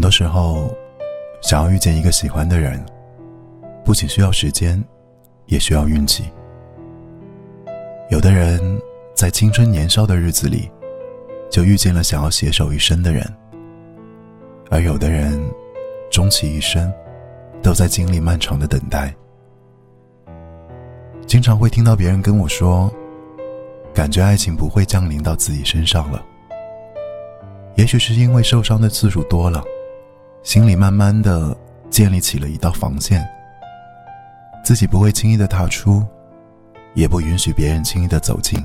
很多时候，想要遇见一个喜欢的人，不仅需要时间，也需要运气。有的人在青春年少的日子里，就遇见了想要携手一生的人；而有的人，终其一生，都在经历漫长的等待。经常会听到别人跟我说，感觉爱情不会降临到自己身上了。也许是因为受伤的次数多了，心里慢慢的建立起了一道防线，自己不会轻易的踏出，也不允许别人轻易的走近。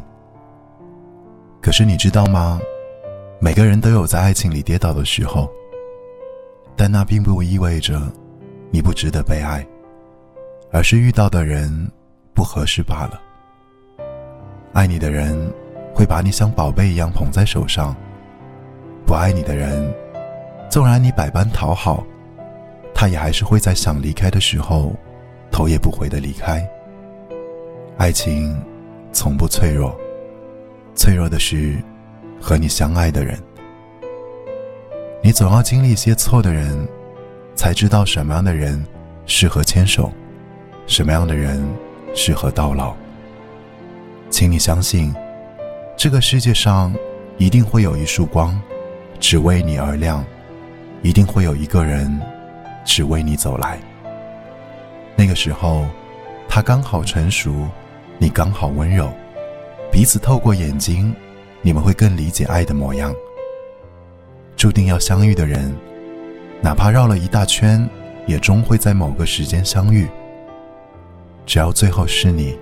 可是你知道吗？每个人都有在爱情里跌倒的时候，但那并不意味着你不值得被爱，而是遇到的人不合适罢了。爱你的人会把你像宝贝一样捧在手上。不爱你的人，纵然你百般讨好，他也还是会在想离开的时候，头也不回的离开。爱情从不脆弱，脆弱的是和你相爱的人。你总要经历一些错的人，才知道什么样的人适合牵手，什么样的人适合到老。请你相信，这个世界上一定会有一束光。只为你而亮，一定会有一个人，只为你走来。那个时候，他刚好成熟，你刚好温柔，彼此透过眼睛，你们会更理解爱的模样。注定要相遇的人，哪怕绕了一大圈，也终会在某个时间相遇。只要最后是你，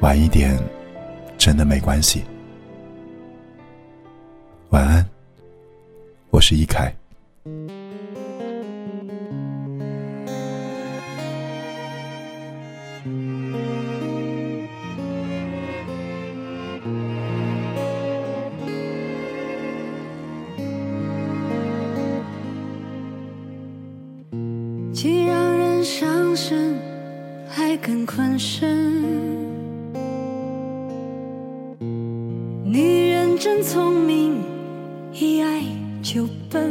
晚一点，真的没关系。晚安。我是易凯。既让人伤神，还更困身。女人真聪明，一爱。就笨，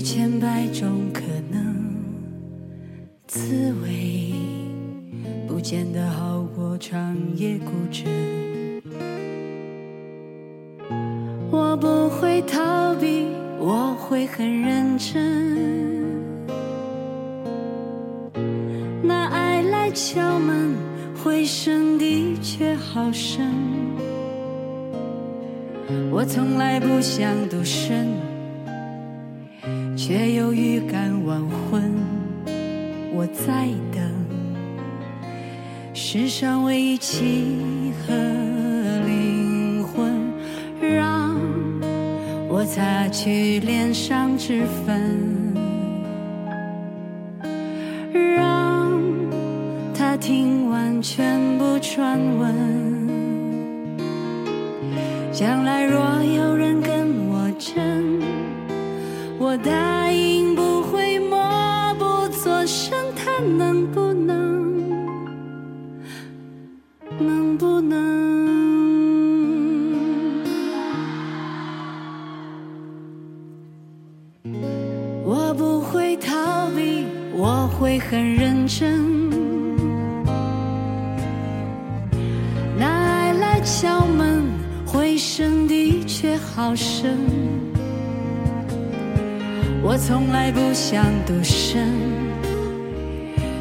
千百种可能，滋味不见得好过长夜孤枕。我不会逃避，我会很认真。那爱来敲门。回声的确好深，我从来不想独身，却有预感晚婚。我在等世上唯一契合灵魂，让我擦去脸上脂粉。让他听完全部传闻，将来若有人跟我争，我答应不会默不作声。他能不能？能不能？我不会逃避，我会很认真。拿爱来敲门，回声的确好深。我从来不想独身，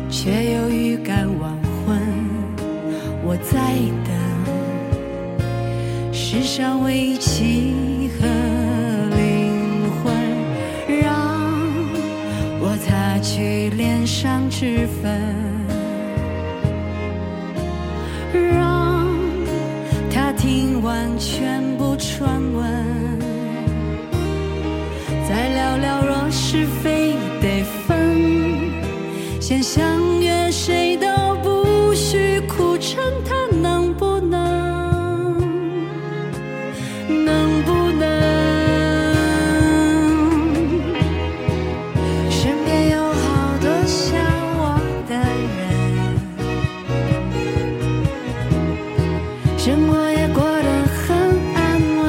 却有预感晚婚。我在等世上唯一契合灵魂，让我擦去脸上脂粉。先相约谁都不许苦撑他能不能能不能？身边有好多想我的人生活也过得很安稳。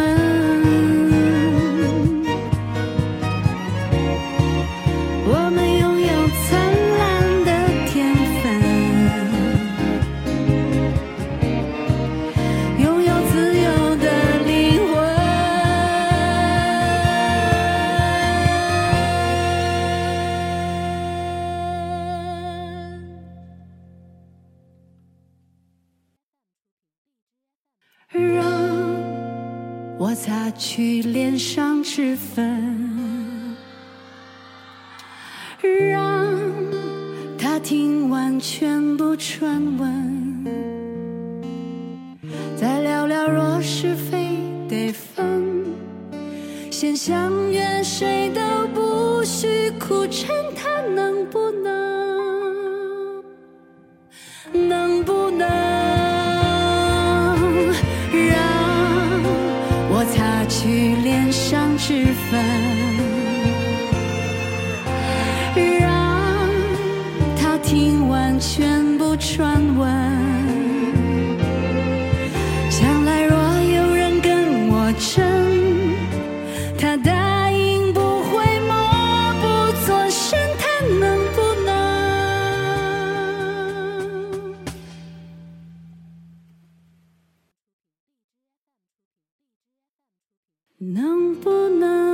我们我擦去脸上脂粉，让他听完全部传闻，再聊聊若是非得分，先相约谁都不许苦撑，他能不能？能不能？